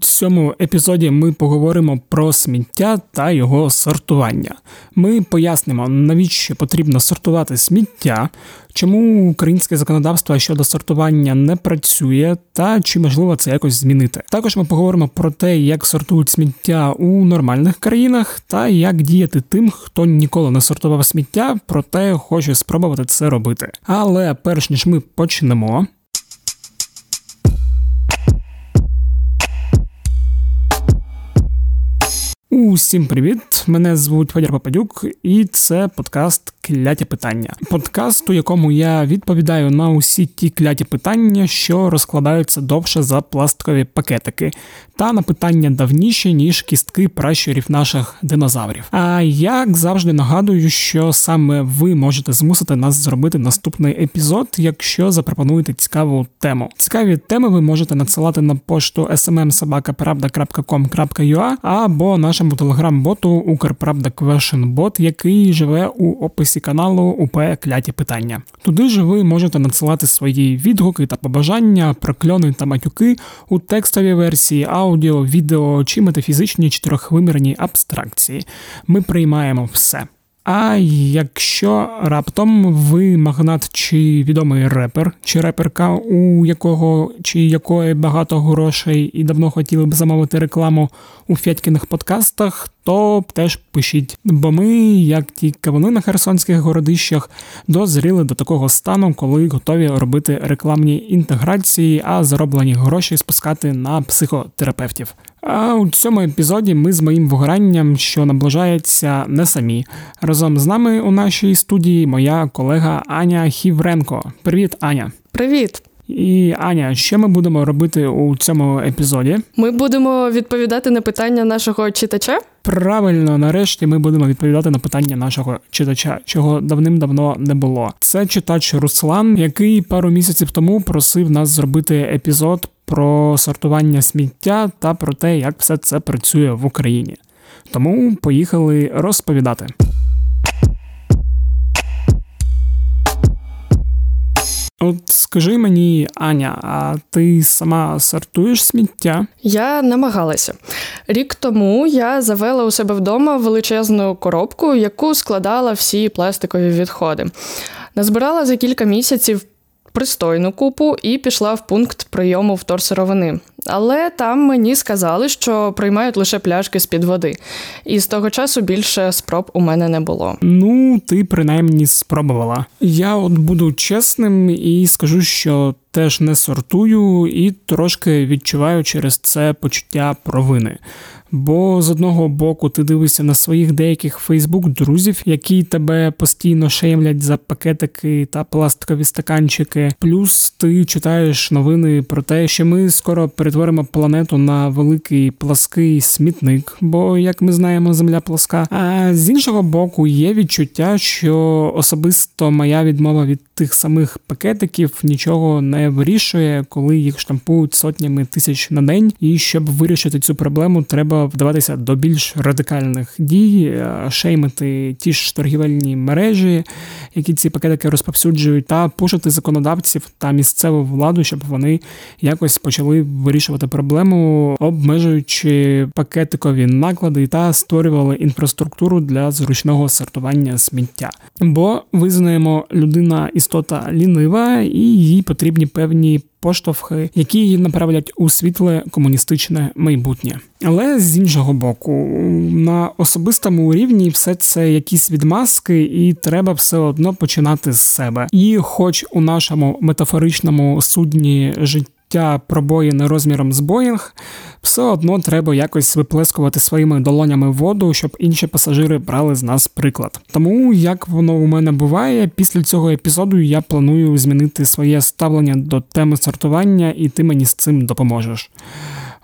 Цьому епізоді ми поговоримо про сміття та його сортування. Ми пояснимо, навіщо потрібно сортувати сміття, чому українське законодавство щодо сортування не працює, та чи можливо це якось змінити. Також ми поговоримо про те, як сортують сміття у нормальних країнах, та як діяти тим, хто ніколи не сортував сміття, проте хоче спробувати це робити. Але перш ніж ми почнемо. Усім привіт! Мене звуть Федір Пападюк, і це подкаст Кляті питання. Подкаст, у якому я відповідаю на усі ті кляті питання, що розкладаються довше за пластикові пакетики, та на питання давніші, ніж кістки пращурів наших динозаврів. А як завжди нагадую, що саме ви можете змусити нас зробити наступний епізод, якщо запропонуєте цікаву тему. Цікаві теми ви можете надсилати на пошту smmsobaka.pravda.com.ua або нашому телеграм-боту Укрправда Бот, який живе у описі каналу УП Кляті Питання. Туди ж ви можете надсилати свої відгуки та побажання, прокльони та матюки у текстовій версії, аудіо, відео чи метафізичні чотирьохвимірні абстракції. Ми приймаємо все. А якщо раптом ви магнат чи відомий репер, чи реперка, у якого чи якої багато грошей і давно хотіли б замовити рекламу у Федькіних подкастах, то теж пишіть. Бо ми, як ті кавуни на херсонських городищах, дозріли до такого стану, коли готові робити рекламні інтеграції, а зароблені гроші спускати на психотерапевтів. А у цьому епізоді ми з моїм вигоранням, що наближається, не самі. Разом з нами у нашій студії моя колега Аня Хівренко. Привіт, Аня. Привіт. І Аня, що ми будемо робити у цьому епізоді? Ми будемо відповідати на питання нашого читача. Правильно, нарешті ми будемо відповідати на питання нашого читача, чого давним-давно не було. Це читач Руслан, який пару місяців тому просив нас зробити епізод про сортування сміття та про те, як все це працює в Україні. Тому поїхали розповідати. От скажи мені, Аня, а ти сама сортуєш сміття? Я намагалася. Рік тому я завела у себе вдома величезну коробку, яку складала всі пластикові відходи. Назбирала за кілька місяців пристойну купу і пішла в пункт прийому вторсировини. Але там мені сказали, що приймають лише пляшки з під води. І з того часу більше спроб у мене не було. Ну, ти принаймні спробувала. Я от буду чесним і скажу, що теж не сортую і трошки відчуваю через це почуття провини. Бо з одного боку ти дивишся на своїх деяких Фейсбук-друзів, які тебе постійно шеймлять за пакетики та пластикові стаканчики. Плюс ти читаєш новини про те, що ми скоро перетворимо планету на великий плаский смітник, бо, як ми знаємо, земля пласка. А з іншого боку, є відчуття, що особисто моя відмова від тих самих пакетиків нічого не вирішує, коли їх штампують сотнями тисяч на день. І щоб вирішити цю проблему, треба вдаватися до більш радикальних дій, е, шеймити ті ж торгівельні мережі, які ці пакетики розповсюджують, та пушити законодавців та місцеву владу, щоб вони якось почали вирішувати проблему, обмежуючи пакетикові наклади та створювали інфраструктуру для зручного сортування сміття. Бо визнаємо людина істота лінива і їй потрібні певні поштовхи, які її направлять у світле комуністичне майбутнє. Але з іншого боку, на особистому рівні все це якісь відмазки, і треба все одно починати з себе. І, хоч у нашому метафоричному судні життя життя пробоїни розміром з Боїнг, все одно треба якось виплескувати своїми долонями воду, щоб інші пасажири брали з нас приклад. Тому як воно у мене буває, після цього епізоду я планую змінити своє ставлення до теми сортування, і ти мені з цим допоможеш.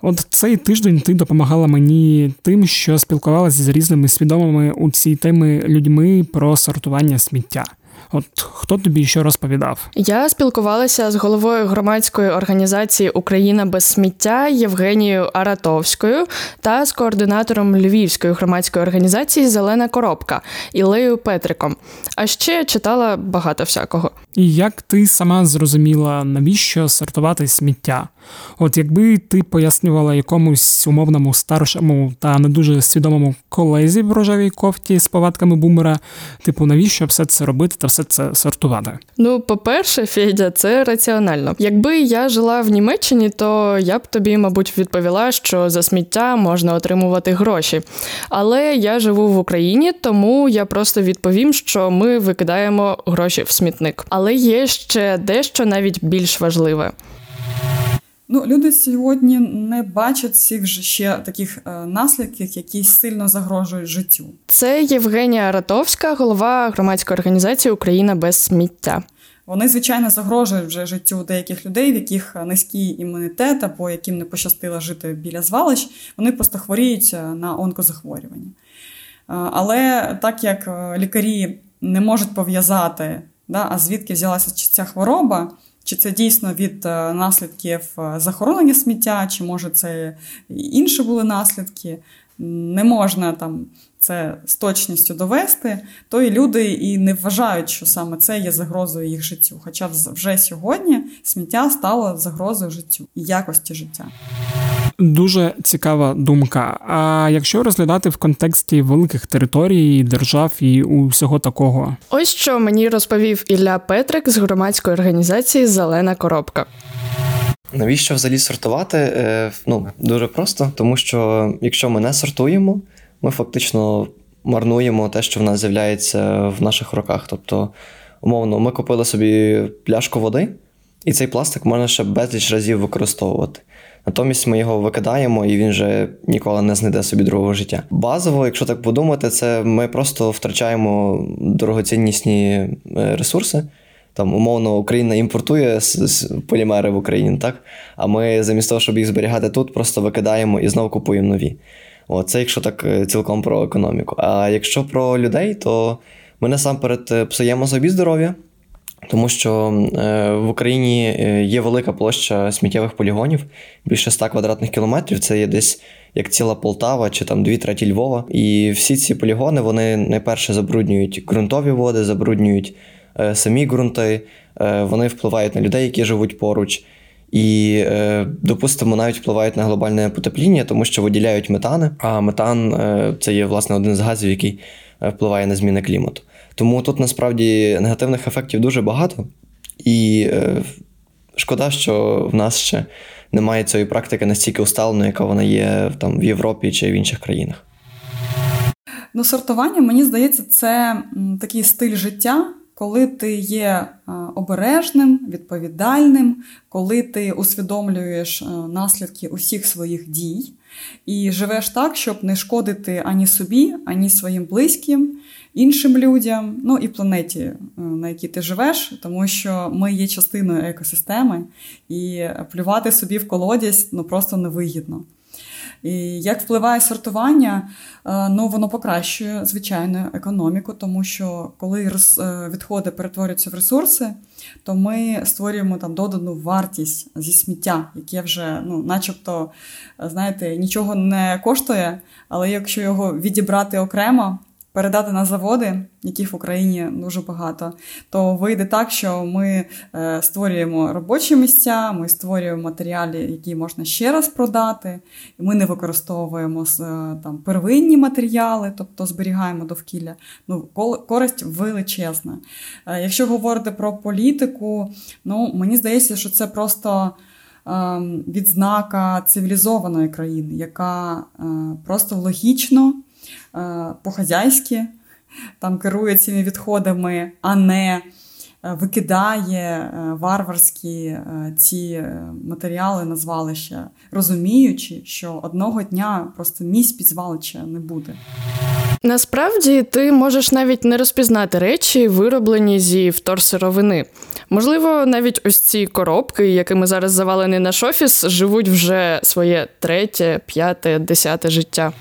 От цей тиждень ти допомагала мені тим, що спілкувалася з різними свідомими у цій темі людьми про сортування сміття. От хто тобі що розповідав? Я спілкувалася з головою громадської організації Україна без сміття Євгенією Аратовською та з координатором Львівської громадської організації Зелена коробка Ілею Петриком. А ще читала багато всякого. І як ти сама зрозуміла, навіщо сортувати сміття? От якби ти пояснювала якомусь умовному старшому та не дуже свідомому колезі в рожевій кофті з повадками бумера, типу, навіщо все це робити та все це сортувати? Ну, по-перше, Федя, це раціонально. Якби я жила в Німеччині, то я б тобі, мабуть, відповіла, що за сміття можна отримувати гроші. Але я живу в Україні, тому я просто відповім, що ми викидаємо гроші в смітник. Але є ще дещо навіть більш важливе. Ну, люди сьогодні не бачать цих же ще таких е, наслідків, які сильно загрожують життю. Це Євгенія Ратовська, голова громадської організації Україна без сміття. Вони, звичайно, загрожують вже життю деяких людей, в яких низький імунітет або яким не пощастило жити біля звалищ, вони просто хворіють е, на онкозахворювання. Е, але так як е, лікарі не можуть пов'язати, да, а звідки взялася ця хвороба, чи це дійсно від наслідків захоронення сміття, чи може це інші були наслідки, не можна там це з точністю довести, то і люди і не вважають, що саме це є загрозою їх життю. Хоча вже сьогодні сміття стало загрозою життю і якості життя. Дуже цікава думка. А якщо розглядати в контексті великих територій, держав і усього такого, ось що мені розповів Ілля Петрик з громадської організації Зелена коробка. Навіщо взагалі сортувати? Е, ну дуже просто, тому що якщо ми не сортуємо, ми фактично марнуємо те, що в нас з'являється в наших руках. Тобто, умовно, ми купили собі пляшку води, і цей пластик можна ще безліч разів використовувати. Натомість ми його викидаємо, і він вже ніколи не знайде собі другого життя. Базово, якщо так подумати, це ми просто втрачаємо дорогоціннісні е, ресурси. Там, умовно, Україна імпортує полімери в Україні, так? А ми замість того, щоб їх зберігати тут, просто викидаємо і знову купуємо нові. О, це якщо так е, цілком про економіку. А якщо про людей, то ми насамперед е, псуємо собі здоров'я, тому що е, в Україні є велика площа сміттєвих полігонів, більше 100 квадратних кілометрів. Це є десь як ціла Полтава чи там дві треті Львова. І всі ці полігони вони найперше забруднюють ґрунтові води, забруднюють самі ґрунти, вони впливають на людей, які живуть поруч. І, е, допустимо, навіть впливають на глобальне потепління, тому що виділяють метани. А метан е, це є власне один з газів, який е, впливає на зміни клімату. Тому тут насправді негативних ефектів дуже багато, і шкода, що в нас ще немає цієї практики настільки усталеної, яка вона є там в Європі чи в інших країнах. Ну, сортування, мені здається, це такий стиль життя коли ти є е, обережним, відповідальним, коли ти усвідомлюєш е, наслідки усіх своїх дій і живеш так, щоб не шкодити ані собі, ані своїм близьким, іншим людям, ну і планеті, е, на якій ти живеш, тому що ми є частиною екосистеми, і плювати собі в колодязь ну просто невигідно. І як впливає сортування, е, ну воно покращує звичайно економіку, тому що коли е, відходи перетворюються в ресурси, то ми створюємо там додану вартість зі сміття, яке вже, ну, начебто, знаєте, нічого не коштує, але якщо його відібрати окремо передати на заводи, яких в Україні дуже багато, то вийде так, що ми е, створюємо робочі місця, ми створюємо матеріали, які можна ще раз продати, ми не використовуємо е, там первинні матеріали, тобто зберігаємо довкілля. Ну, користь величезна. Е, якщо говорити про політику, ну мені здається, що це просто. Ем, відзнака цивілізованої країни, яка просто логічно по-хазяйськи, там керує цими відходами, а не е, викидає е, варварські ці матеріали на звалище, розуміючи, що одного дня просто місць під звалища не буде. Насправді ти можеш навіть не розпізнати речі, вироблені зі вторсировини. Можливо, навіть ось ці коробки, якими зараз завалений наш офіс, живуть вже своє третє, п'яте, десяте життя.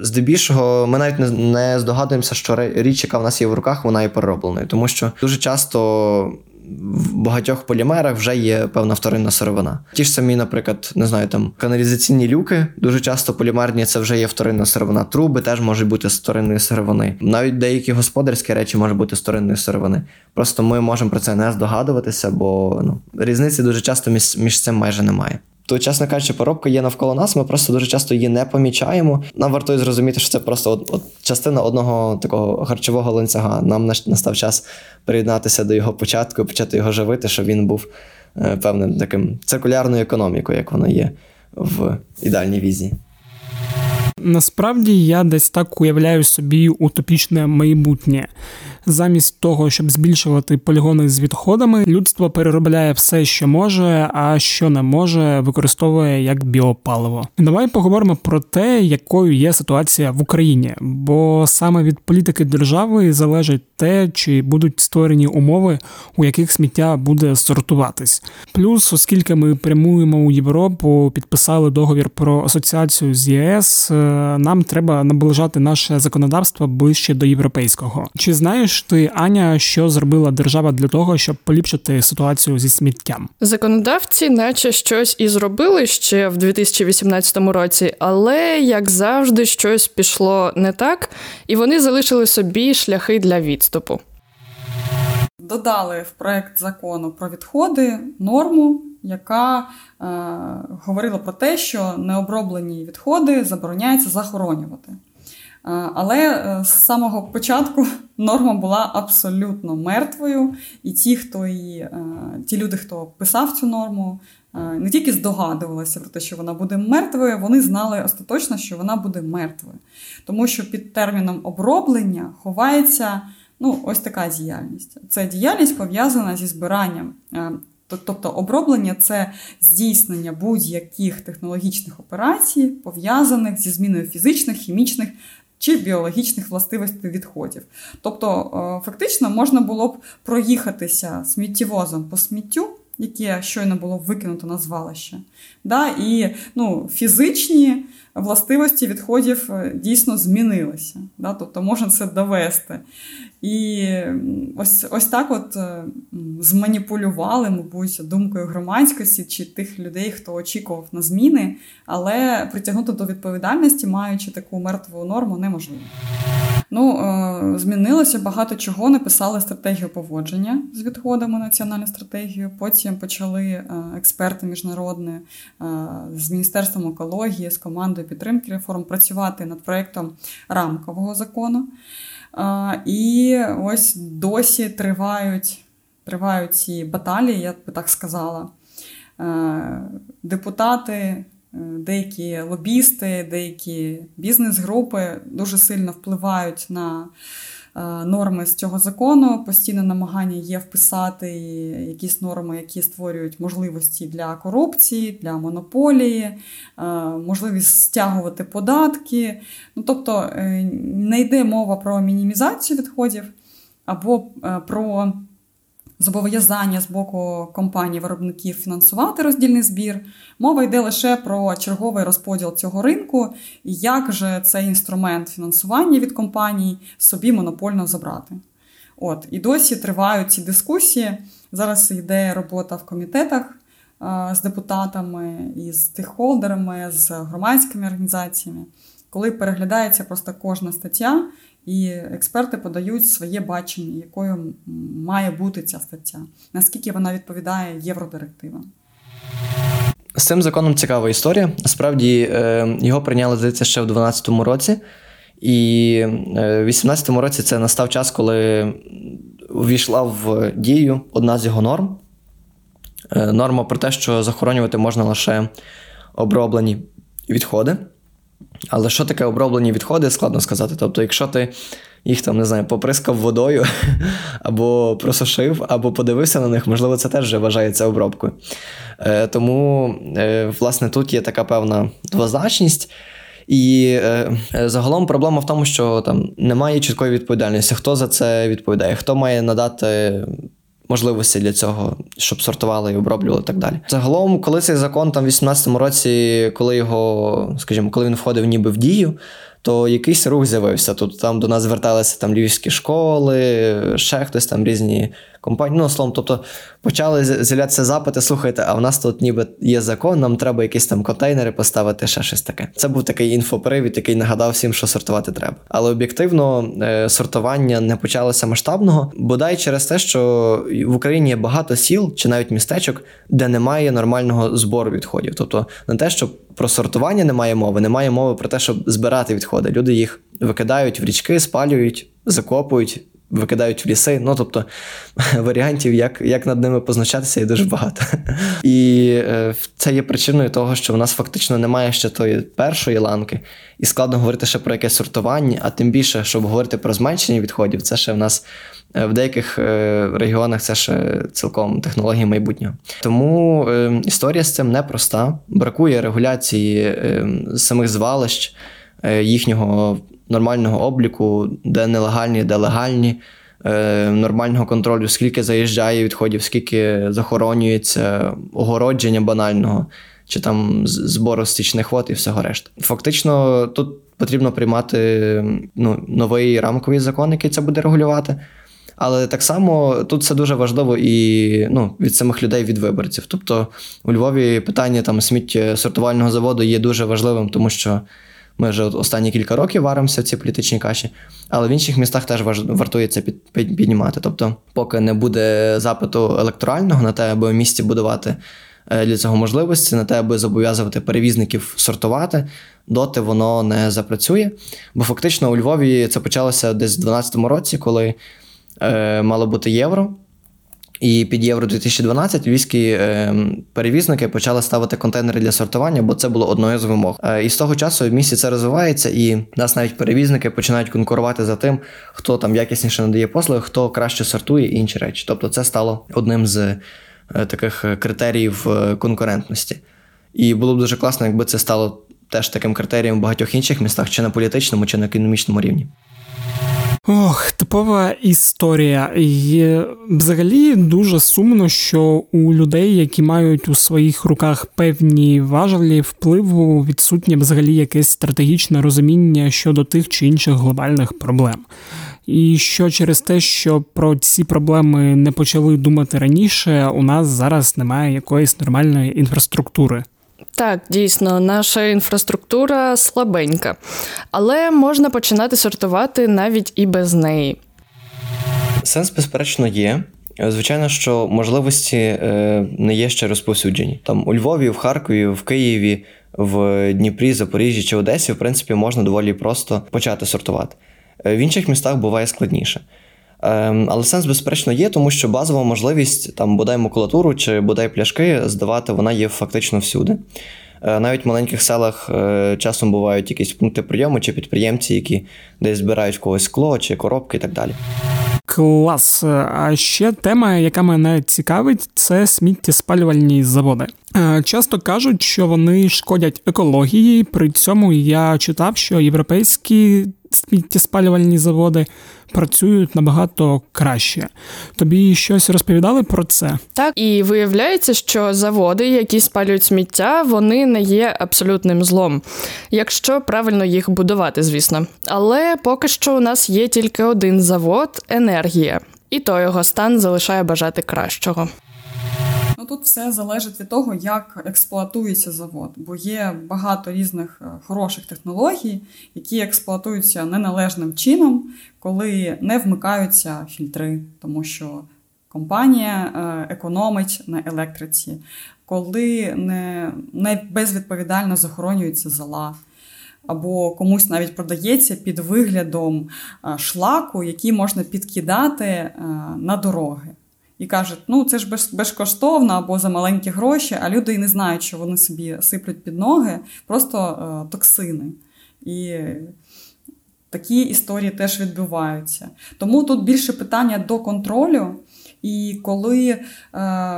Здебільшого, ми навіть не здогадуємося, що річ, яка в нас є в руках, вона є переробленою, тому що дуже часто в багатьох полімерах вже є певна вторинна сировина. Ті ж самі, наприклад, не знаю, там каналізаційні люки, дуже часто полімерні це вже є вторинна сировина. Труби теж можуть бути з вторинної сировини. Навіть деякі господарські речі можуть бути з вторинної сировини. Просто ми можемо про це не здогадуватися, бо ну, різниці дуже часто між, між цим майже немає то, чесно кажучи, поробка є навколо нас, ми просто дуже часто її не помічаємо. Нам варто зрозуміти, що це просто от, от частина одного такого харчового ланцюга. Нам настав час приєднатися до його початку, почати його живити, щоб він був е, певним таким циркулярною економікою, як воно є в ідеальній візії. Насправді я десь так уявляю собі утопічне майбутнє. Замість того, щоб збільшувати полігони з відходами, людство переробляє все, що може, а що не може, використовує як біопаливо. Давай поговоримо про те, якою є ситуація в Україні, бо саме від політики держави залежить те, чи будуть створені умови, у яких сміття буде сортуватись. Плюс, оскільки ми прямуємо у Європу, підписали договір про асоціацію з ЄС, е, нам треба наближати наше законодавство ближче до європейського. Чи знаєш? Думаєш ти, Аня, що зробила держава для того, щоб поліпшити ситуацію зі сміттям? Законодавці, наче щось і зробили ще в 2018 році, але як завжди, щось пішло не так, і вони залишили собі шляхи для відступу. Додали в проект закону про відходи норму, яка е, говорила про те, що необроблені відходи забороняється захоронювати. Але е, з самого початку норма була абсолютно мертвою, і ті, хто її, е, ті люди, хто писав цю норму, е, не тільки здогадувалися про те, що вона буде мертвою, вони знали остаточно, що вона буде мертвою. Тому що під терміном оброблення ховається ну, ось така діяльність. Це діяльність пов'язана зі збиранням. Тобто оброблення це здійснення будь-яких технологічних операцій, пов'язаних зі зміною фізичних, хімічних чи біологічних властивостей відходів. Тобто, е, фактично, можна було б проїхатися сміттєвозом по сміттю, яке щойно було викинуто на звалище, да, і ну, фізичні властивості відходів е, дійсно змінилися. Да, Тобто можна це довести. І ось ось так от е, зманіпулювали, мабуть, думкою громадськості чи тих людей, хто очікував на зміни, але притягнути до відповідальності, маючи таку мертву норму, неможливо. Ну, е, змінилося багато чого. Написали стратегію поводження з відходами, національну стратегію. Потім почали е, експерти міжнародні з міністерством екології, з командою підтримки реформ працювати над проєктом рамкового закону. І ось досі тривають тривають ці баталії, я би так сказала. Депутати, е, деякі лобісти, деякі бізнес-групи дуже сильно впливають на Е, норми з цього закону. Постійне намагання є вписати якісь норми, які створюють можливості для корупції, для монополії, е, можливість стягувати податки. Ну, Тобто е, не йде мова про мінімізацію відходів або про зобов'язання з боку компаній-виробників фінансувати роздільний збір. Мова йде лише про черговий розподіл цього ринку і як же цей інструмент фінансування від компаній собі монопольно забрати. От, І досі тривають ці дискусії. Зараз йде робота в комітетах з депутатами, із стейкхолдерами, з громадськими організаціями, коли переглядається просто кожна стаття. І експерти подають своє бачення, якою має бути ця стаття, наскільки вона відповідає євродирективам. З цим законом цікава історія. Насправді е, його прийняли здається ще в 2012 році, і е, в 2018 році це настав час, коли увійшла в дію одна з його норм. Е, норма про те, що захоронювати можна лише оброблені відходи. Але що таке оброблені відходи, складно сказати. Тобто, якщо ти їх там, не знаю, поприскав водою, або просушив, або подивився на них, можливо, це теж вважається обробкою. Е, Тому, е, власне, тут є така певна двозначність. І е, загалом проблема в тому, що там немає чіткої відповідальності, хто за це відповідає, хто має надати можливості для цього, щоб сортували і оброблювали і так далі. Загалом, коли цей закон там в 18-му році, коли його, скажімо, коли він входив ніби в дію, то якийсь рух з'явився. Тут там до нас зверталися там львівські школи, ще хтось там різні компанії. Ну, словом, тобто почали з'являтися запити, слухайте, а в нас тут ніби є закон, нам треба якісь там контейнери поставити, ще щось таке. Це був такий інфопривід, який нагадав всім, що сортувати треба. Але об'єктивно е, сортування не почалося масштабного, бодай через те, що в Україні є багато сіл чи навіть містечок, де немає нормального збору відходів. Тобто не те, що про сортування немає мови, немає мови про те, щоб збирати відходи. Люди їх викидають в річки, спалюють, закопують викидають в ліси. Ну тобто варіантів, як як над ними позначатися, є дуже багато. І е, це є причиною того, що в нас фактично немає ще тої першої ланки, і складно говорити ще про якесь сортування, а тим більше, щоб говорити про зменшення відходів, це ще в нас. Е, в деяких е, регіонах це ще цілком технології майбутнього. Тому історія з цим непроста. Бракує регуляції самих звалищ, їхнього нормального обліку, де нелегальні, де легальні, е, нормального контролю, скільки заїжджає відходів, скільки захоронюється огородження банального. Чи там збору стічних вод і всього решта. Фактично, тут потрібно приймати ну, новий рамковий закон, який це буде регулювати. Але так само тут це дуже важливо і ну, від самих людей, від виборців. Тобто у Львові питання там сміттєсортувального заводу є дуже важливим, тому що ми вже останні кілька років варимося в цій політичній каші, але в інших містах теж вартує це піднімати. Тобто, поки не буде запиту електорального на те, аби в місті будувати е, для цього можливості, на те, аби зобов'язувати перевізників сортувати, доти воно не запрацює. Бо фактично у Львові це почалося десь у 2012 році, коли е, мало бути євро. І під Євро 2012 львівські е, перевізники почали ставити контейнери для сортування, бо це було одною з вимог. Е, і з того часу в місті це розвивається, і нас навіть перевізники починають конкурувати за тим, хто там якісніше надає послуги, хто краще сортує і інші речі. Тобто, це стало одним з е, таких критеріїв конкурентності. І було б дуже класно, якби це стало теж таким критерієм в багатьох інших містах, чи на політичному, чи на економічному рівні. Ох, типова історія. І Взагалі дуже сумно, що у людей, які мають у своїх руках певні важелі впливу, відсутнє взагалі якесь стратегічне розуміння щодо тих чи інших глобальних проблем. І що через те, що про ці проблеми не почали думати раніше, у нас зараз немає якоїсь нормальної інфраструктури. Так, дійсно, наша інфраструктура слабенька, але можна починати сортувати навіть і без неї. Сенс, безперечно, є. Звичайно, що можливості е, не є ще розповсюджені. Там у Львові, в Харкові, в Києві, в Дніпрі, Запоріжжі чи Одесі, в принципі, можна доволі просто почати сортувати. Е, в інших містах буває складніше. Ем, але сенс, безперечно, є, тому що базова можливість там бодай макулатуру чи бодай пляшки здавати, вона є фактично всюди. Е, навіть в маленьких селах е, часом бувають якісь пункти прийому чи підприємці, які десь збирають в когось скло чи коробки і так далі. Клас. А ще тема, яка мене цікавить, це сміттєспалювальні заводи. Е, часто кажуть, що вони шкодять екології. При цьому я читав, що європейські сміттєспалювальні заводи працюють набагато краще. Тобі щось розповідали про це? Так, і виявляється, що заводи, які спалюють сміття, вони не є абсолютним злом, якщо правильно їх будувати, звісно. Але поки що у нас є тільки один завод енергія, і то його стан залишає бажати кращого. Ну тут все залежить від того, як експлуатується завод, бо є багато різних е, хороших технологій, які експлуатуються неналежним чином, коли не вмикаються фільтри, тому що компанія е, економить на електриці, коли не, не безвідповідально захоронюється зала. Або комусь навіть продається під виглядом е, шлаку, який можна підкидати на дороги і кажуть, ну це ж безкоштовно або за маленькі гроші, а люди і не знають, що вони собі сиплють під ноги, просто е, токсини. І такі історії теж відбуваються. Тому тут більше питання до контролю. І коли е,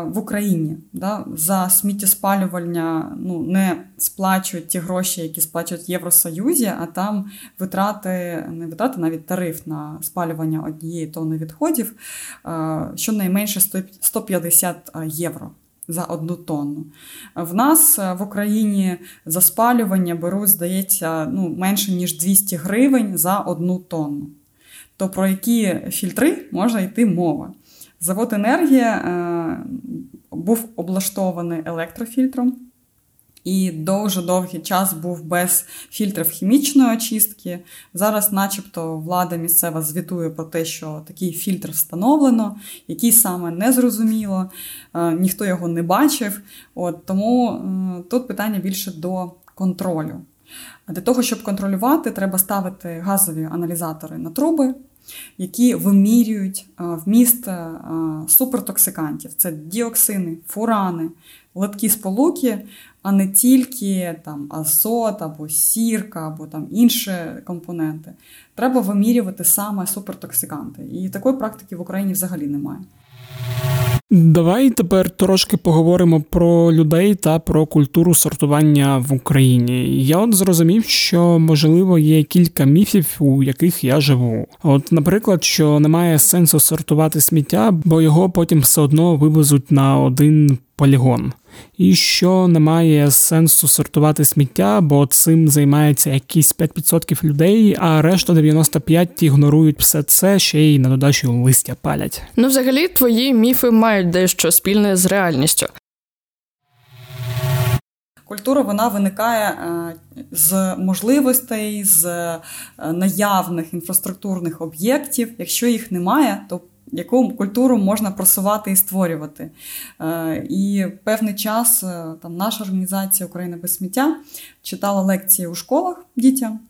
в Україні да, за сміттєспалювання ну, не сплачують ті гроші, які сплачують Євросоюзі, а там витрати, не витрати, навіть тариф на спалювання однієї тонни відходів, е, щонайменше 150 євро. за одну тонну. В нас в Україні за спалювання беруть, здається, ну, менше ніж 200 гривень за одну тонну. То про які фільтри може йти мова? Завод енергія е, був облаштований електрофільтром. І дуже довгий час був без фільтрів хімічної очистки. Зараз, начебто, влада місцева звітує про те, що такий фільтр встановлено, який саме не зрозуміло, е, ніхто його не бачив. От, Тому е, тут питання більше до контролю. Для того, щоб контролювати, треба ставити газові аналізатори на труби які вимірюють вміст супертоксикантів. Це діоксини, фурани, литкі сполуки, а не тільки там азот або сірка, або там інші компоненти. Треба вимірювати саме супертоксиканти. І такої практики в Україні взагалі немає. Давай тепер трошки поговоримо про людей та про культуру сортування в Україні. Я от зрозумів, що можливо є кілька міфів, у яких я живу. От, наприклад, що немає сенсу сортувати сміття, бо його потім все одно вивезуть на один полігон і що немає сенсу сортувати сміття, бо цим займається якісь 5% людей, а решта 95% ігнорують все це ще й на додачу листя палять. Ну, взагалі, твої міфи мають дещо спільне з реальністю. Культура вона виникає е, з можливостей, з е, наявних інфраструктурних об'єктів. Якщо їх немає, то яку культуру можна просувати і створювати. Е, і певний час там наша організація Україна без сміття читала лекції у школах дітям.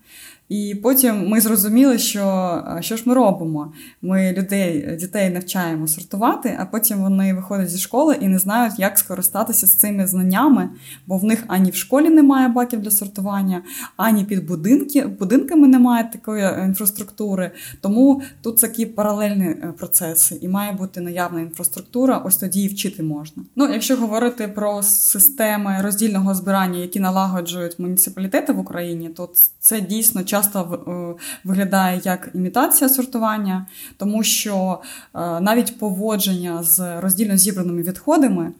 І потім ми зрозуміли, що що ж ми робимо. Ми людей, дітей навчаємо сортувати, а потім вони виходять зі школи і не знають, як скористатися з цими знаннями, бо в них ані в школі немає баків для сортування, ані під будинки, будинками немає такої е, інфраструктури. Тому тут такі паралельні е, процеси, і має бути наявна інфраструктура. Ось тоді і вчити можна. Ну, якщо говорити про системи роздільного збирання, які налагоджують муніципалітети в Україні, то це дійсно часто е, виглядає як імітація сортування, тому що е, навіть поводження з роздільно зібраними відходами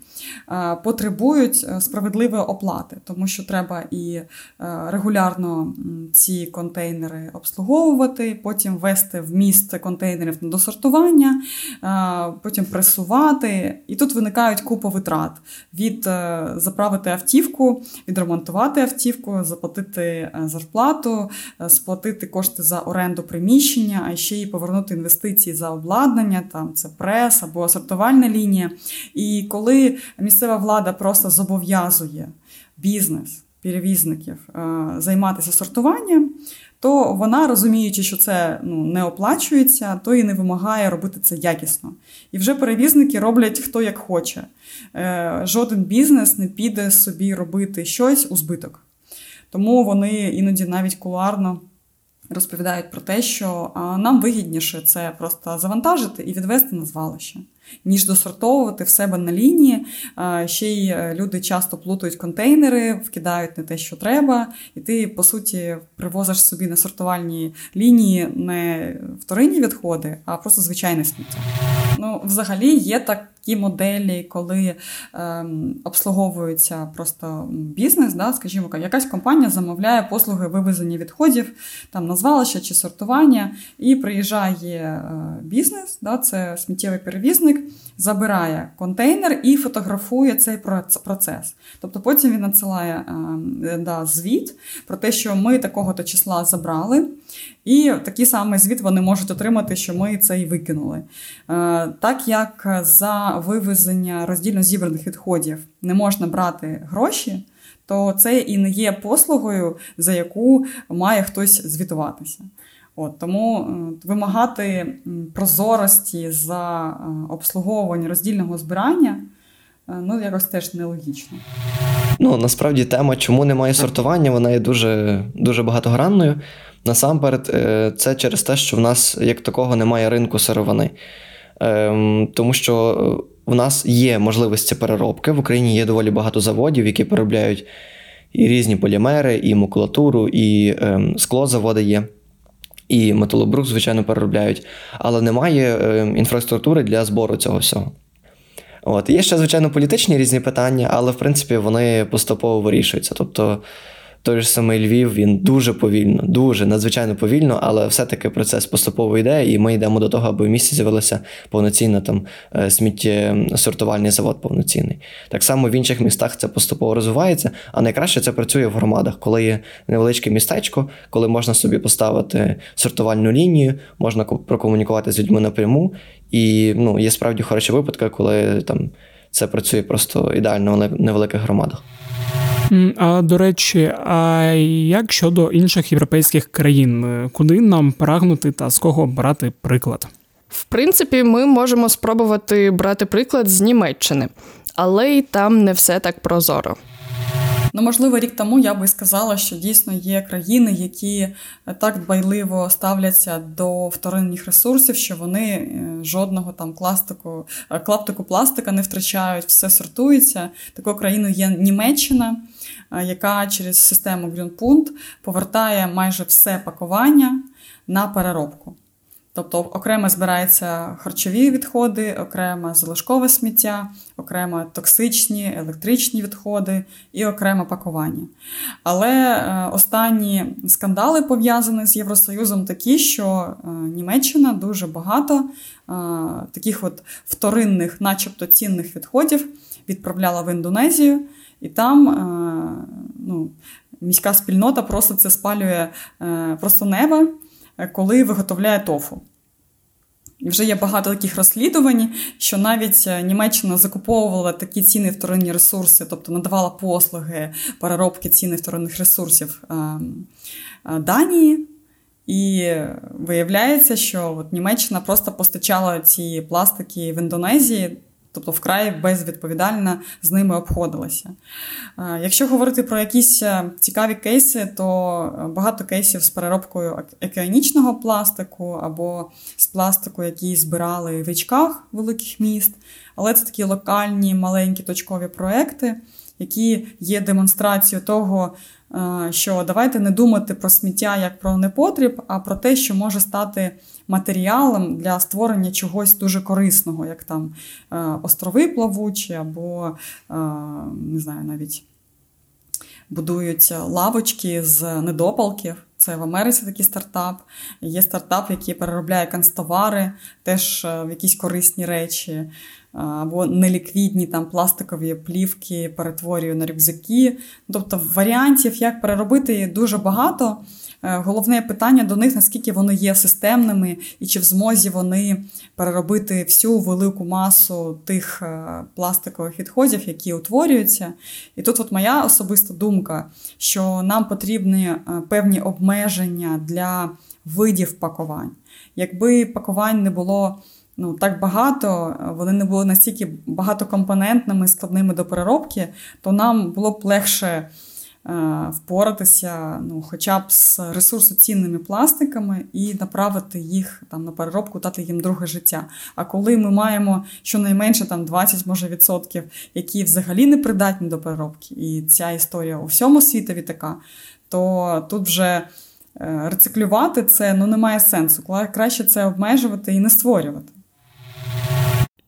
Е, потребують справедливої оплати, тому що треба і регулярно ці контейнери обслуговувати, потім вести в місце контейнерів на досортування, потім пресувати. І тут виникають купа витрат від заправити автівку, відремонтувати автівку, заплатити зарплату, сплатити кошти за оренду приміщення, а ще й повернути інвестиції за обладнання, там це прес або сортувальна лінія. І коли місцева влада просто зобов'язує бізнес, перевізників е, займатися сортуванням, то вона, розуміючи, що це ну, не оплачується, то і не вимагає робити це якісно. І вже перевізники роблять хто як хоче. Е, жоден бізнес не піде собі робити щось у збиток. Тому вони іноді навіть кулуарно розповідають про те, що нам вигідніше це просто завантажити і відвести на звалище ніж досортовувати в себе на лінії. Ще й е, люди часто плутають контейнери, вкидають не те, що треба, і ти, по суті, привозиш собі на сортувальні лінії не вторинні відходи, а просто звичайне сміття. Ну, взагалі, є такі моделі, коли ем, обслуговується просто бізнес, да, скажімо, якась компанія замовляє послуги вивезення відходів, там на чи сортування, і приїжджає е, бізнес, да, це сміттєвий перевізник замовник забирає контейнер і фотографує цей процес. Тобто потім він надсилає е, да, звіт про те, що ми такого-то числа забрали, і такий самий звіт вони можуть отримати, що ми це і викинули. Е, так як за вивезення роздільно зібраних відходів не можна брати гроші. То це і не є послугою, за яку має хтось звітуватися. От, Тому е, вимагати прозорості за е, обслуговування роздільного збирання е, ну, якось теж нелогічно. Ну, насправді тема, чому немає сортування, вона є дуже дуже багатогранною. Насамперед, це через те, що в нас як такого немає ринку сировини. Ем, тому що в нас є можливості переробки. В Україні є доволі багато заводів, які переробляють і різні полімери, і макулатуру, і ем, склозаводи є. І металобрух, звичайно, переробляють, але немає е, інфраструктури для збору цього всього. От є ще звичайно політичні різні питання, але в принципі вони поступово вирішуються. Тобто той ж самий Львів, він дуже повільно, дуже надзвичайно повільно, але все-таки процес поступово йде, і ми йдемо до того, аби в місті з'явилося повноцінно там е, сміттєсортувальний завод повноцінний. Так само в інших містах це поступово розвивається, а найкраще це працює в громадах, коли є невеличке містечко, коли можна собі поставити сортувальну лінію, можна прокомунікувати з людьми напряму. І ну, є справді хороші випадки, коли там це працює просто ідеально в невеликих громадах. А до речі, а як щодо інших європейських країн, куди нам прагнути та з кого брати приклад? В принципі, ми можемо спробувати брати приклад з Німеччини, але й там не все так прозоро. Ну, можливо, рік тому я би сказала, що дійсно є країни, які так дбайливо ставляться до вторинних ресурсів, що вони е, жодного там пластику, е, клаптику пластика не втрачають, все сортується. Такою країною є Німеччина, е, яка через систему Greenpunkt повертає майже все пакування на переробку. Тобто окремо збираються харчові відходи, окремо залишкове сміття, окремо токсичні, електричні відходи і окремо пакування. Але е, останні скандали пов'язані з Євросоюзом такі, що е, Німеччина дуже багато е, таких от вторинних, начебто цінних відходів відправляла в Індонезію, і там ну, міська спільнота просто це спалює просто неба коли виготовляє тофу. Вже є багато таких розслідувань, що навіть е, Німеччина закуповувала такі ціни вторинні ресурси, тобто надавала послуги переробки ціни вторинних ресурсів е, е, Данії. І виявляється, що от Німеччина просто постачала ці пластики в Індонезії тобто вкрай безвідповідально з ними обходилася. Е, якщо говорити про якісь е, цікаві кейси, то е, багато кейсів з переробкою океанічного пластику або з пластику, який збирали в річках великих міст, але це такі локальні маленькі точкові проекти, які є демонстрацією того. Що давайте не думати про сміття як про непотріб, а про те, що може стати матеріалом для створення чогось дуже корисного, як там е, острови плавучі, або е, не знаю, навіть будують лавочки з недопалків. Це в Америці такий стартап. Є стартап, який переробляє канцтовари, теж е, в якісь корисні речі, або неліквідні там пластикові плівки перетворює на рюкзаки. Тобто варіантів, як переробити, дуже багато. Е, головне питання до них, наскільки вони є системними, і чи в змозі вони переробити всю велику масу тих е, пластикових відходів, які утворюються. І тут от моя особиста думка, що нам потрібні е, певні обмеження для видів пакувань. Якби пакувань не було ну, так багато, вони не були настільки багатокомпонентними, складними до переробки, то нам було б легше. Е, впоратися ну, хоча б з ресурсоцінними пластиками і направити їх там на переробку, дати їм друге життя. А коли ми маємо щонайменше там 20 може відсотків, які взагалі не придатні до переробки, і ця історія у всьому світові така, то тут вже е, рециклювати це ну, немає сенсу. Краще це обмежувати і не створювати.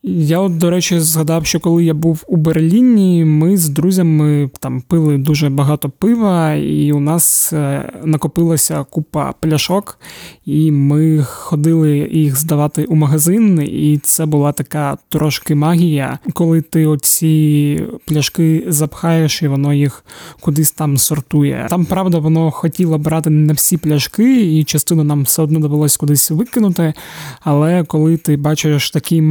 Я, от, до речі, згадав, що коли я був у Берліні, ми з друзями там пили дуже багато пива, і у нас е, накопилася купа пляшок, і ми ходили їх здавати у магазин, і це була така трошки магія, коли ти оці пляшки запхаєш, і воно їх кудись там сортує. Там, правда, воно хотіло брати не всі пляшки, і частину нам все одно довелось кудись викинути. Але коли ти бачиш такі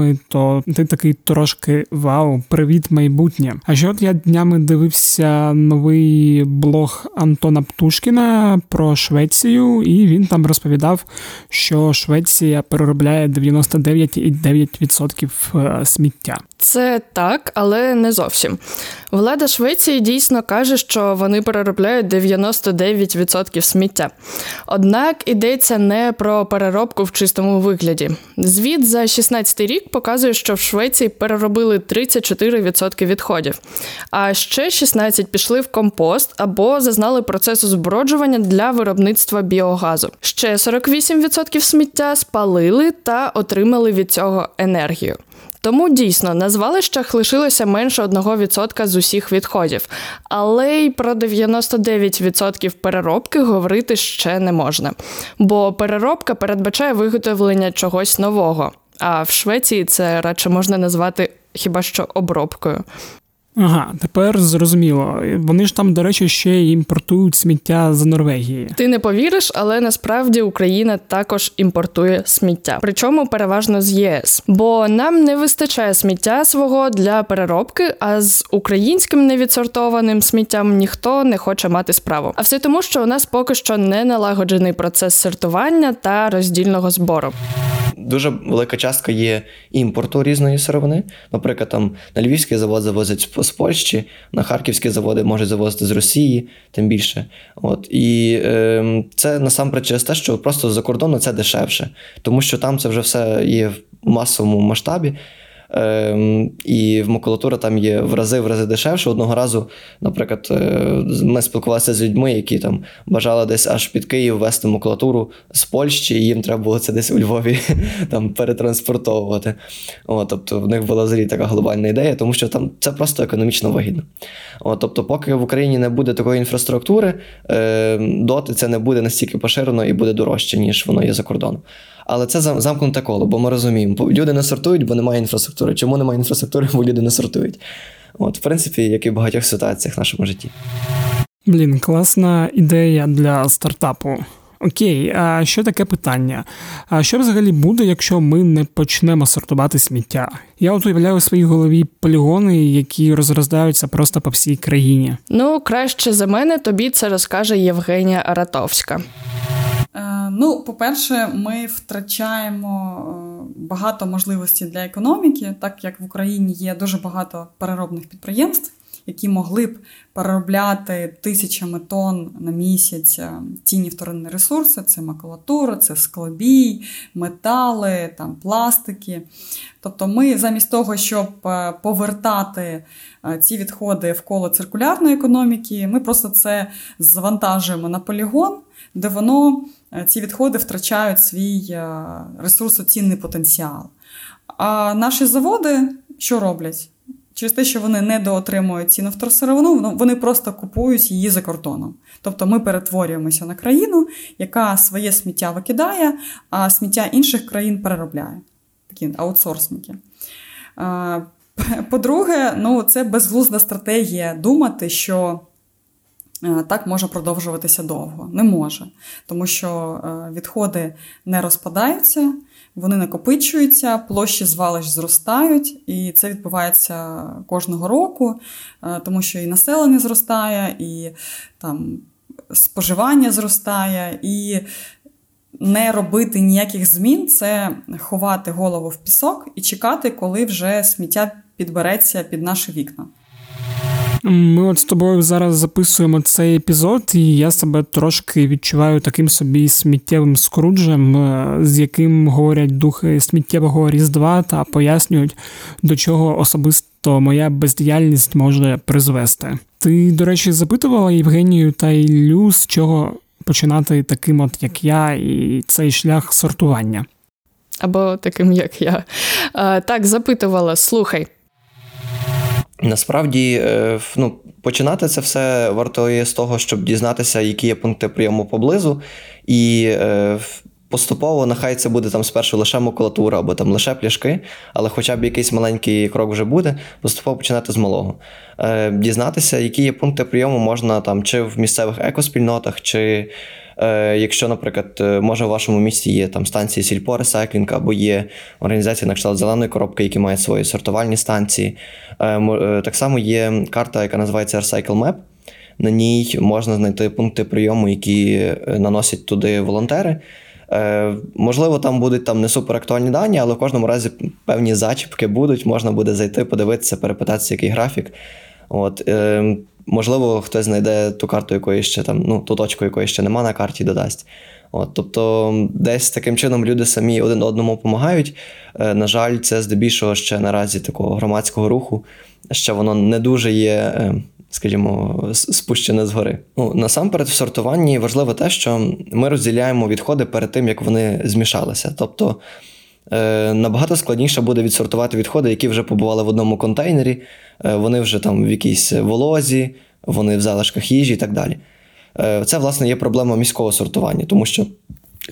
механізми то ти такий трошки вау, привіт, майбутнє. А ще от я днями дивився новий блог Антона Птушкіна про Швецію, і він там розповідав, що Швеція переробляє 99,9% е, сміття. Це так, але не зовсім. Влада Швеції дійсно каже, що вони переробляють 99% сміття. Однак йдеться не про переробку в чистому вигляді. Звіт за 16 рік показує, що в Швеції переробили 34% відходів, а ще 16 пішли в компост або зазнали процесу зброджування для виробництва біогазу. Ще 48% сміття спалили та отримали від цього енергію. Тому дійсно на звалищах лишилося менше 1% з усіх відходів, але й про 99% переробки говорити ще не можна. Бо переробка передбачає виготовлення чогось нового. А в Швеції це радше можна назвати хіба що обробкою. Ага, тепер зрозуміло. Вони ж там, до речі, ще імпортують сміття з Норвегії. Ти не повіриш, але насправді Україна також імпортує сміття, причому переважно з ЄС. Бо нам не вистачає сміття свого для переробки, а з українським невідсортованим сміттям ніхто не хоче мати справу. А все тому, що у нас поки що не налагоджений процес сортування та роздільного збору. Дуже велика частка є імпорту різної сировини. Наприклад, там на Львівський завод завозять з Польщі, на харківські заводи можуть завозити з Росії, тим більше. От І е, це насамперед через те, що просто за кордону це дешевше, тому що там це вже все є в масовому масштабі. Ем, І макулатура там є в рази в рази дешевше. Одного разу, наприклад, е, ми спілкувалися з людьми, які там бажали десь аж під Київ вести макулатуру з Польщі, і їм треба було це десь у Львові там перетранспортовувати. О, тобто в них була взагалі така глобальна ідея, тому що там це просто економічно вигідно. О, тобто, поки в Україні не буде такої інфраструктури, е, доти це не буде настільки поширено і буде дорожче, ніж воно є за кордоном. Але це замкнуте коло, бо ми розуміємо, люди не сортують, бо немає інфраструктури. Чому немає інфраструктури, бо люди не сортують? От, в принципі, як і в багатьох ситуаціях в нашому житті. Блін, класна ідея для стартапу. Окей, а що таке питання? А що взагалі буде, якщо ми не почнемо сортувати сміття? Я от уявляю у своїй голові полігони, які розроздаються просто по всій країні. Ну, краще за мене тобі це розкаже Євгенія Аратовська. Е, ну, по-перше, ми втрачаємо е, багато можливостей для економіки, так як в Україні є дуже багато переробних підприємств, які могли б переробляти тисячами тонн на місяць е, цінні вторинні ресурси: це макулатура, це склобій, метали, там, пластики. Тобто, ми замість того, щоб повертати ці відходи в коло циркулярної економіки, ми просто це завантажуємо на полігон, де воно ці відходи втрачають свій ресурсоцінний потенціал. А наші заводи що роблять? Через те, що вони не доотримують ціну вторсировину, вони просто купують її за кордоном. Тобто ми перетворюємося на країну, яка своє сміття викидає, а сміття інших країн переробляє. Такі аутсорсники. По-друге, ну, це безглузда стратегія думати, що так може продовжуватися довго. Не може. Тому що відходи не розпадаються вони накопичуються, площі звалищ зростають, і це відбувається кожного року, е, тому що і населення зростає, і там споживання зростає, і не робити ніяких змін це ховати голову в пісок і чекати, коли вже сміття підбереться під наші вікна. Ми от з тобою зараз записуємо цей епізод, і я себе трошки відчуваю таким собі сміттєвим скруджем, е, з яким говорять духи сміттєвого різдва та пояснюють, до чого особисто моя бездіяльність може призвести. Ти, до речі, запитувала Євгенію та Іллю, з чого починати таким, от як я, і цей шлях сортування. Або таким, як я. А, Так, запитувала, слухай. Насправді, е, ну, починати це все варто з того, щоб дізнатися, які є пункти прийому поблизу, і е, поступово нехай це буде там спершу лише макулатура або там лише пляшки, але хоча б якийсь маленький крок вже буде, поступово починати з малого. Е, Дізнатися, які є пункти прийому можна там чи в місцевих екоспільнотах, чи якщо, наприклад, е, може у вашому місті є там станції сільпо ресайклінг або є організація на кшталт зеленої коробки, які мають свої сортувальні станції. Е, так само є карта, яка називається Recycle Map. На ній можна знайти пункти прийому, які наносять туди волонтери. Можливо, там будуть там не суперактуальні дані, але в кожному разі певні зачіпки будуть. Можна буде зайти, подивитися, перепитатися, який графік. От, Можливо, хтось знайде ту карту, якої ще там, ну, ту точку, якої ще нема на карті, додасть. От, Тобто, десь таким чином люди самі один одному допомагають. Е, на жаль, це здебільшого ще наразі такого громадського руху, ще воно не дуже є, е, скажімо, спущене згори. Ну, Насамперед, в сортуванні важливо те, що ми розділяємо відходи перед тим, як вони змішалися. Тобто Е, набагато складніше буде відсортувати відходи, які вже побували в одному контейнері, е, вони вже там в якійсь волозі, вони в залишках їжі і так далі. Е, це, власне, є проблема міського сортування, тому що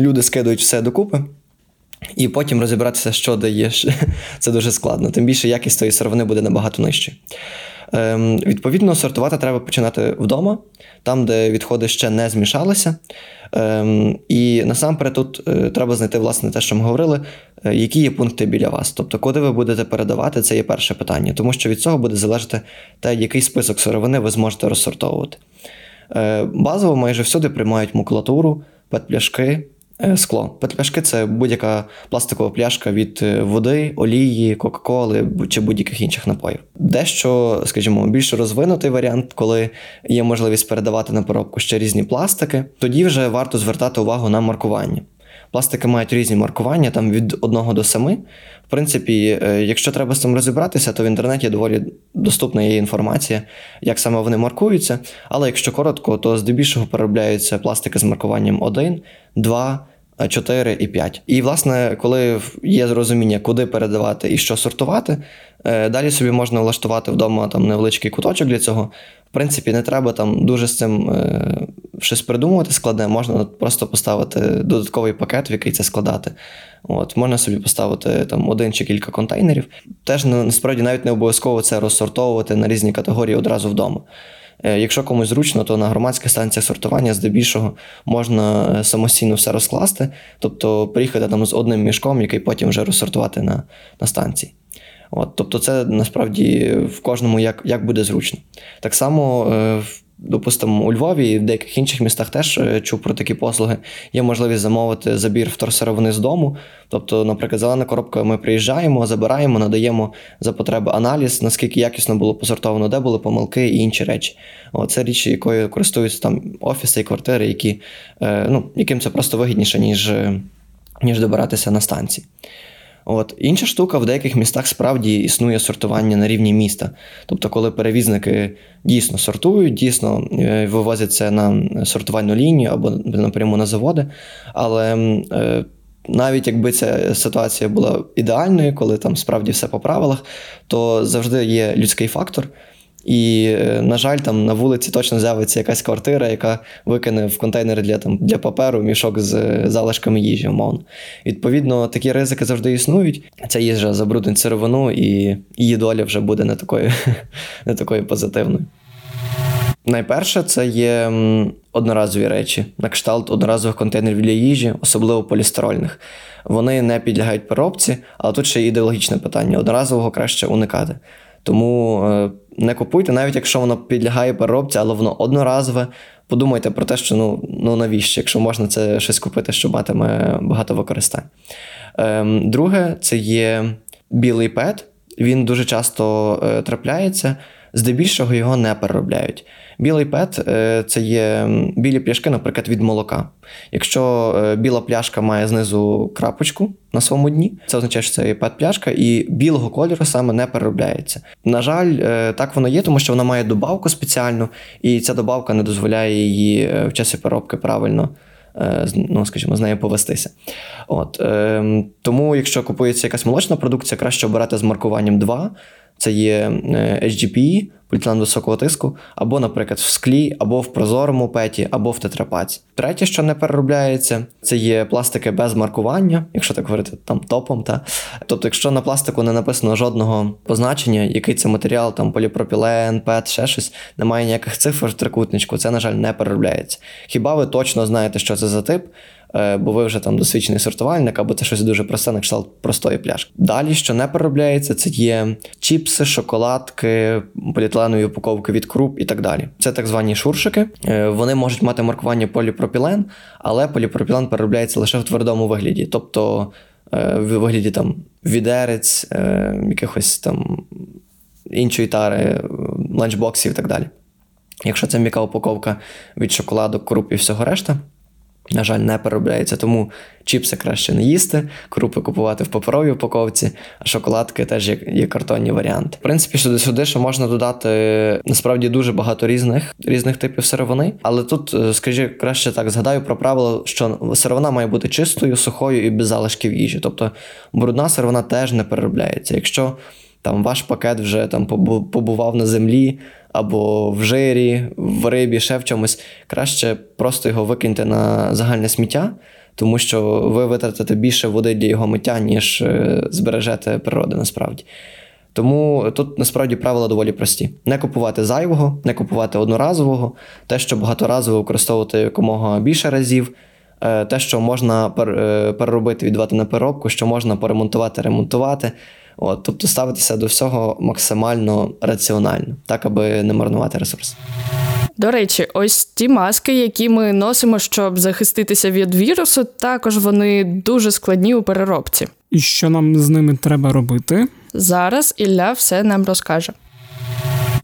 люди скидують все докупи. І потім розібратися, що даєш, це дуже складно. Тим більше якість тої сировини буде набагато нижче. Ем, Відповідно, сортувати треба починати вдома, там, де відходи ще не змішалися. Ем, І насамперед тут е, треба знайти власне те, що ми говорили, е, які є пункти біля вас. Тобто, куди ви будете передавати, це є перше питання, тому що від цього буде залежати те, який список сировини ви зможете розсортовувати. Е, Базово майже всюди приймають макулатуру, петпляшки. Е, скло. Петпляшки це будь-яка пластикова пляшка від е, води, олії, кока-коли чи будь-яких інших напоїв. Дещо, скажімо, більш розвинутий варіант, коли є можливість передавати на поробку ще різні пластики, тоді вже варто звертати увагу на маркування. Пластики мають різні маркування, там від 1 до 7. В принципі, е, якщо треба з цим розібратися, то в інтернеті доволі доступна є інформація, як саме вони маркуються. Але якщо коротко, то здебільшого переробляються пластики з маркуванням 1, 2, 4 і 5. І, власне, коли є зрозуміння, куди передавати і що сортувати, е, далі собі можна влаштувати вдома там невеличкий куточок для цього. В принципі, не треба там дуже з цим е, щось придумувати, складне, можна просто поставити додатковий пакет, в який це складати. От, Можна собі поставити там один чи кілька контейнерів. Теж насправді навіть не обов'язково це розсортовувати на різні категорії одразу вдома. Е, якщо комусь зручно, то на громадських станціях сортування здебільшого можна е, самостійно все розкласти, тобто приїхати там з одним мішком, який потім вже розсортувати на, на станції. От, Тобто, це насправді в кожному як як буде зручно. Так само е, Допустимо, у Львові і в деяких інших містах теж е, чув про такі послуги. Є можливість замовити забір вторсировини з дому. Тобто, наприклад, зелена коробка, ми приїжджаємо, забираємо, надаємо за потреби аналіз, наскільки якісно було посортовано, де були помилки і інші речі. О, це річ, якою користуються там офіси і квартири, які, е, ну, яким це просто вигідніше, ніж, ніж добиратися на станції. От Інша штука в деяких містах справді існує сортування на рівні міста. Тобто, коли перевізники дійсно сортують, дійсно е, вивозять це на сортувальну лінію або напряму на заводи. Але е, навіть якби ця ситуація була ідеальною, коли там справді все по правилах, то завжди є людський фактор. І, е, на жаль, там на вулиці точно з'явиться якась квартира, яка викине в контейнери для там, для паперу мішок з е, залишками їжі, умовно. Відповідно, такі ризики завжди існують. Ця їжа забруднить сировину, і її доля вже буде не такою, не такою позитивною. Найперше, це є одноразові речі, на кшталт одноразових контейнерів для їжі, особливо полістирольних. Вони не підлягають переробці, але тут ще ідеологічне питання: одноразового краще уникати. Тому е, не купуйте, навіть якщо воно підлягає переробці, але воно одноразове. Подумайте про те, що ну ну навіщо, якщо можна це щось купити, що матиме багато використань. Ем, Друге, це є білий пет. Він дуже часто е, трапляється, здебільшого його не переробляють. Білий пет е, це є білі пляшки, наприклад, від молока. Якщо е, біла пляшка має знизу крапочку на своєму дні, це означає, що це є пет-пляшка, і білого кольору саме не переробляється. На жаль, е, так воно є, тому що вона має добавку спеціальну, і ця добавка не дозволяє її в часі переробки правильно. Ну, скажімо, з нею повестися. От, е, Тому, якщо купується якась молочна продукція, краще обирати з маркуванням 2. Це є HDPE, поліетилен високого тиску, або, наприклад, в склі, або в прозорому петі, або в тетрапаці. Третє, що не переробляється, це є пластики без маркування, якщо так говорити там топом. Та. Тобто, якщо на пластику не написано жодного позначення, який це матеріал, там поліпропілен, пет, ще щось, немає ніяких цифр в трикутничку, це, на жаль, не переробляється. Хіба ви точно знаєте, що це за тип? Е, бо ви вже там досвідчений сортувальник, або це щось дуже просте, на кшталт простої пляшки. Далі, що не переробляється, це є чіпси, шоколадки, поліетиленові упаковки від круп і так далі. Це так звані шуршики. Е, вони можуть мати маркування поліпропілен, але поліпропілен переробляється лише в твердому вигляді, тобто е, в вигляді там відерець, якихось там іншої тари, ланчбоксів і так далі. Якщо це м'яка упаковка від шоколаду, круп і всього решта на жаль, не переробляється. Тому чіпси краще не їсти, крупи купувати в паперовій упаковці, а шоколадки теж є, є картонні варіанти. В принципі, сюди сюди ще можна додати насправді дуже багато різних різних типів сировини. Але тут, е, скажі, краще так згадаю про правило, що сировина має бути чистою, сухою і без залишків їжі. Тобто брудна сировина теж не переробляється. Якщо там ваш пакет вже там побував на землі, або в жирі, в рибі, ще в чомусь, краще просто його викиньте на загальне сміття, тому що ви витратите більше води для його миття, ніж е, збережете природи насправді. Тому тут насправді правила доволі прості: не купувати зайвого, не купувати одноразового, те, що багаторазово використовувати якомога більше разів, е, те, що можна е, переробити, віддавати на переробку, що можна поремонтувати, ремонтувати. От, Тобто ставитися до всього максимально раціонально, так аби не марнувати ресурс. До речі, ось ті маски, які ми носимо, щоб захиститися від вірусу, також вони дуже складні у переробці. І що нам з ними треба робити? Зараз Ілля все нам розкаже.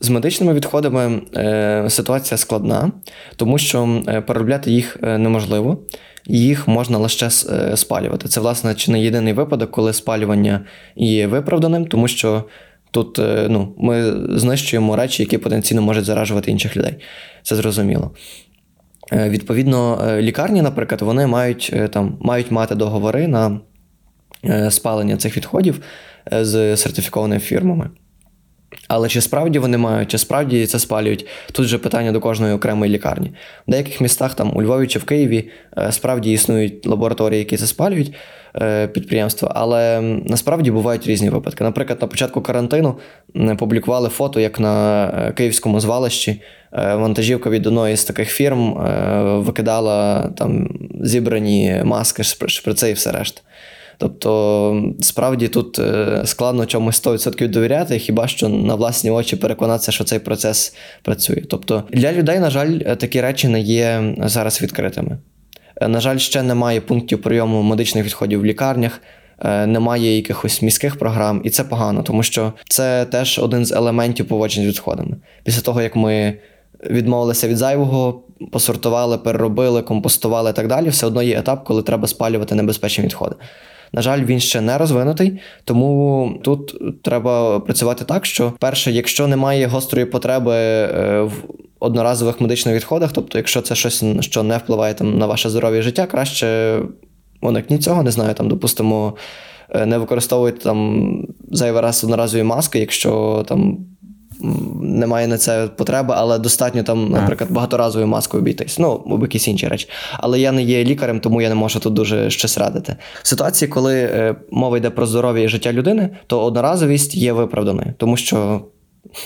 З медичними відходами е, ситуація складна, тому що е, переробляти їх е, неможливо їх можна лише е, спалювати. Це, власне, чи не єдиний випадок, коли спалювання є виправданим, тому що тут е, ну, ми знищуємо речі, які потенційно можуть заражувати інших людей. Це зрозуміло. Е, відповідно, лікарні, наприклад, вони мають там, мають мати договори на спалення цих відходів з сертифікованими фірмами. Але чи справді вони мають, чи справді це спалюють? Тут вже питання до кожної окремої лікарні. В деяких містах, там у Львові чи в Києві, е, справді існують лабораторії, які це спалюють е, підприємства, але насправді бувають різні випадки. Наприклад, на початку карантину публікували фото, як на е, київському звалищі вантажівка від одної з таких фірм викидала там зібрані маски, шприци і все решта. Тобто, справді тут е, складно чомусь 100% довіряти, хіба що на власні очі переконатися, що цей процес працює. Тобто для людей, на жаль, такі речі не є зараз відкритими. Е, на жаль, ще немає пунктів прийому медичних відходів в лікарнях. Е, немає якихось міських програм, і це погано, тому що це теж один з елементів поводження з відходами. Після того, як ми відмовилися від зайвого, посортували, переробили, компостували і так далі, все одно є етап, коли треба спалювати небезпечні відходи. На жаль, він ще не розвинутий, тому тут треба працювати так, що перше, якщо немає гострої потреби е, в одноразових медичних відходах, тобто, якщо це щось, що не впливає там на ваше здоров'я життя, краще уникніть цього, не знаю, там, допустимо. Е, не використовуйте там зайвий раз одноразові маски, якщо там немає на це потреби, але достатньо там, наприклад, багаторазовою маскою обійтись. Ну, або якісь інші речі. Але я не є лікарем, тому я не можу тут дуже щось радити. В ситуації, коли е, мова йде про здоров'я і життя людини, то одноразовість є виправданою, тому що.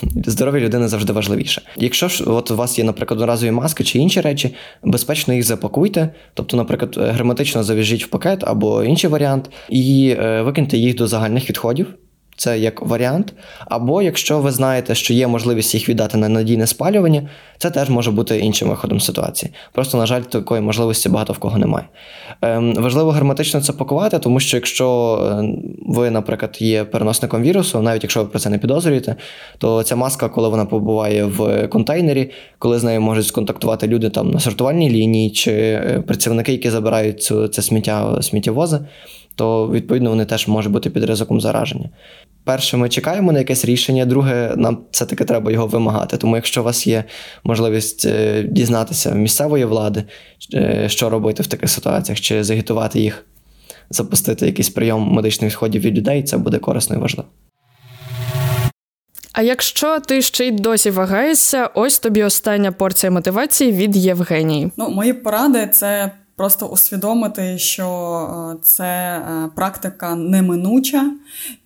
Здоров'я людини завжди важливіше. Якщо ж от у вас є, наприклад, одноразові маски чи інші речі, безпечно їх запакуйте, тобто, наприклад, герметично зав'яжіть в пакет або інший варіант, і е, викиньте їх до загальних відходів. Це як варіант. Або якщо ви знаєте, що є можливість їх віддати на надійне спалювання, це теж може бути іншим виходом ситуації. Просто, на жаль, такої можливості багато в кого немає. Ем, Важливо герметично це пакувати, тому що якщо е, ви, наприклад, є переносником вірусу, навіть якщо ви про це не підозрюєте, то ця маска, коли вона побуває в контейнері, коли з нею можуть сконтактувати люди там на сортувальній лінії чи е, працівники, які забирають цю це сміття сміттєвози, то відповідно вони теж можуть бути під ризиком зараження. Перше, ми чекаємо на якесь рішення, друге, нам все-таки треба його вимагати. Тому, якщо у вас є можливість е, дізнатися місцевої влади, е, що робити в таких ситуаціях, чи загітувати їх, запустити якийсь прийом медичних відходів від людей, це буде корисно і важливо. А якщо ти ще й досі вагаєшся, ось тобі остання порція мотивації від Євгенії. Ну, мої поради це Просто усвідомити, що е, це е, практика неминуча,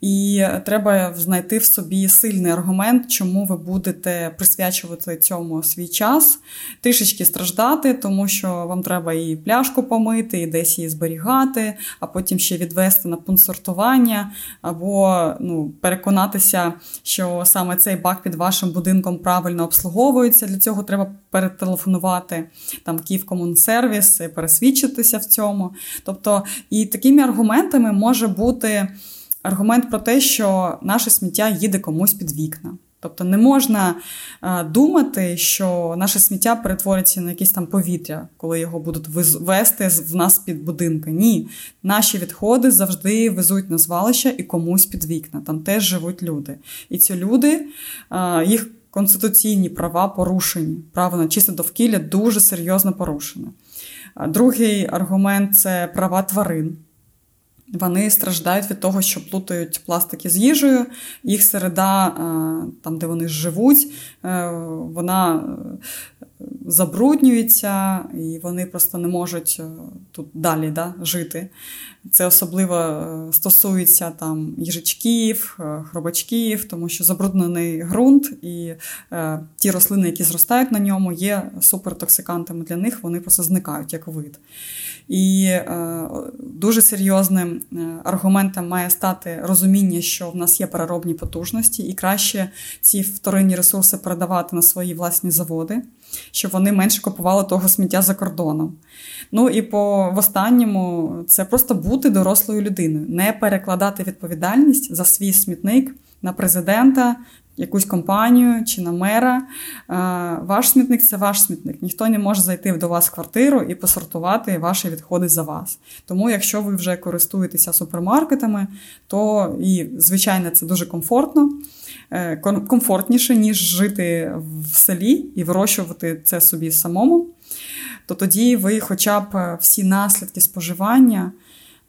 і треба знайти в собі сильний аргумент, чому ви будете присвячувати цьому свій час, трішечки страждати, тому що вам треба і пляшку помити, і десь її зберігати, а потім ще відвести на пункт сортування, або ну, переконатися, що саме цей бак під вашим будинком правильно обслуговується. Для цього треба перетелефонувати там Київкомунсервіс, пересвідчити пересвідчитися в цьому. Тобто, і такими аргументами може бути аргумент про те, що наше сміття їде комусь під вікна. Тобто не можна а, думати, що наше сміття перетвориться на якесь там повітря, коли його будуть вести в нас під будинки. Ні, наші відходи завжди везуть на звалища і комусь під вікна. Там теж живуть люди. І ці люди, а, їх конституційні права порушені. Право на чисте довкілля дуже серйозно порушене. Другий аргумент це права тварин. Вони страждають від того, що плутають пластики з їжею. Їх середа, там, де вони живуть, е, вона забруднюється, і вони просто не можуть е, тут далі да, жити. Це особливо е, стосується там їжачків, е, хробачків, тому що забруднений ґрунт і е, ті рослини, які зростають на ньому, є супертоксикантами для них, вони просто зникають як вид. І е, дуже серйозним аргументом має стати розуміння, що в нас є переробні потужності, і краще ці вторинні ресурси передавати на свої власні заводи, щоб вони менше купували того сміття за кордоном. Ну і по в останньому це просто бути дорослою людиною, не перекладати відповідальність за свій смітник на президента, якусь компанію чи на мера. Ваш смітник це ваш смітник. Ніхто не може зайти до вас в квартиру і посортувати ваші відходи за вас. Тому, якщо ви вже користуєтеся супермаркетами, то і, звичайно, це дуже комфортно. Е, комфортніше, ніж жити в селі і вирощувати це собі самому, то тоді ви хоча б е, всі наслідки споживання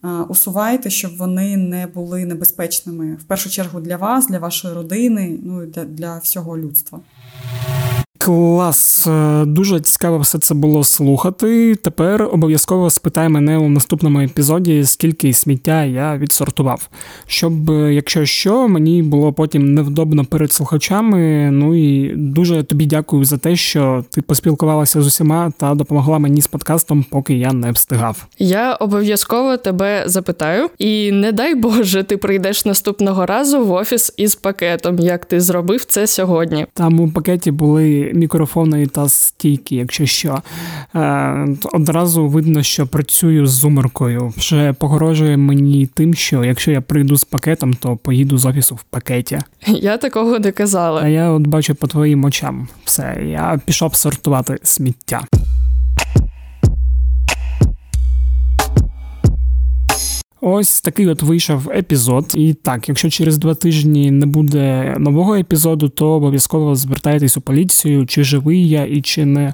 е, усуваєте, щоб вони не були небезпечними в першу чергу для вас, для вашої родини, ну і для всього людства. Клас, е, дуже цікаво все це було слухати. Тепер обов'язково спитай мене у наступному епізоді, скільки сміття я відсортував. Щоб, е, якщо що, мені було потім невдобно перед слухачами. Ну і дуже тобі дякую за те, що ти поспілкувалася з усіма та допомогла мені з подкастом, поки я не встигав. Я обов'язково тебе запитаю, і не дай Боже, ти прийдеш наступного разу в офіс із пакетом, як ти зробив це сьогодні. Там у пакеті були мікрофони та стійки, якщо що. Е, одразу видно, що працюю з зумеркою. Вже погрожує мені тим, що якщо я прийду з пакетом, то поїду з офісу в пакеті. Я такого не казала. А я от бачу по твоїм очам. Все, я пішов сортувати сміття. Ось такий от вийшов епізод. І так, якщо через два тижні не буде нового епізоду, то обов'язково звертайтесь у поліцію, чи живий я і чи не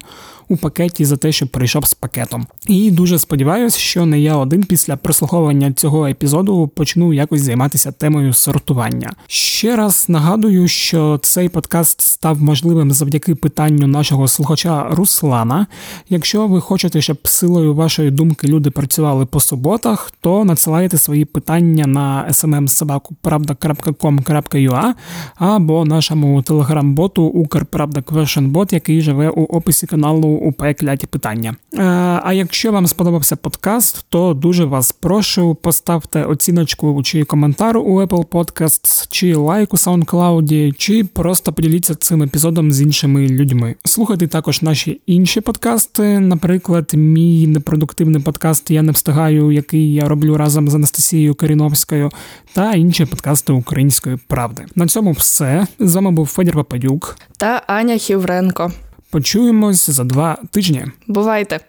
у пакеті за те, що прийшов з пакетом. І дуже сподіваюся, що не я один після прослуховування цього епізоду почну якось займатися темою сортування. Ще раз нагадую, що цей подкаст став можливим завдяки питанню нашого слухача Руслана. Якщо ви хочете, щоб силою вашої думки люди працювали по суботах, то надсилайте свої питання на smmsobаku.pravda.com.ua або нашому телеграм-боту Укрправда Квешенбот, який живе у описі каналу у кляті питання. Е, а якщо вам сподобався подкаст, то дуже вас прошу поставте оціночку чи коментар у Apple Podcasts, чи лайк у SoundCloud, чи просто поділіться цим епізодом з іншими людьми. Слухайте також наші інші подкасти, наприклад, мій непродуктивний подкаст Я не встигаю, який я роблю разом з Анастасією Коріновською та інші подкасти Української правди. На цьому все з вами був Федір Пападюк та Аня Хівренко. Почуємось за два тижні. Бувайте!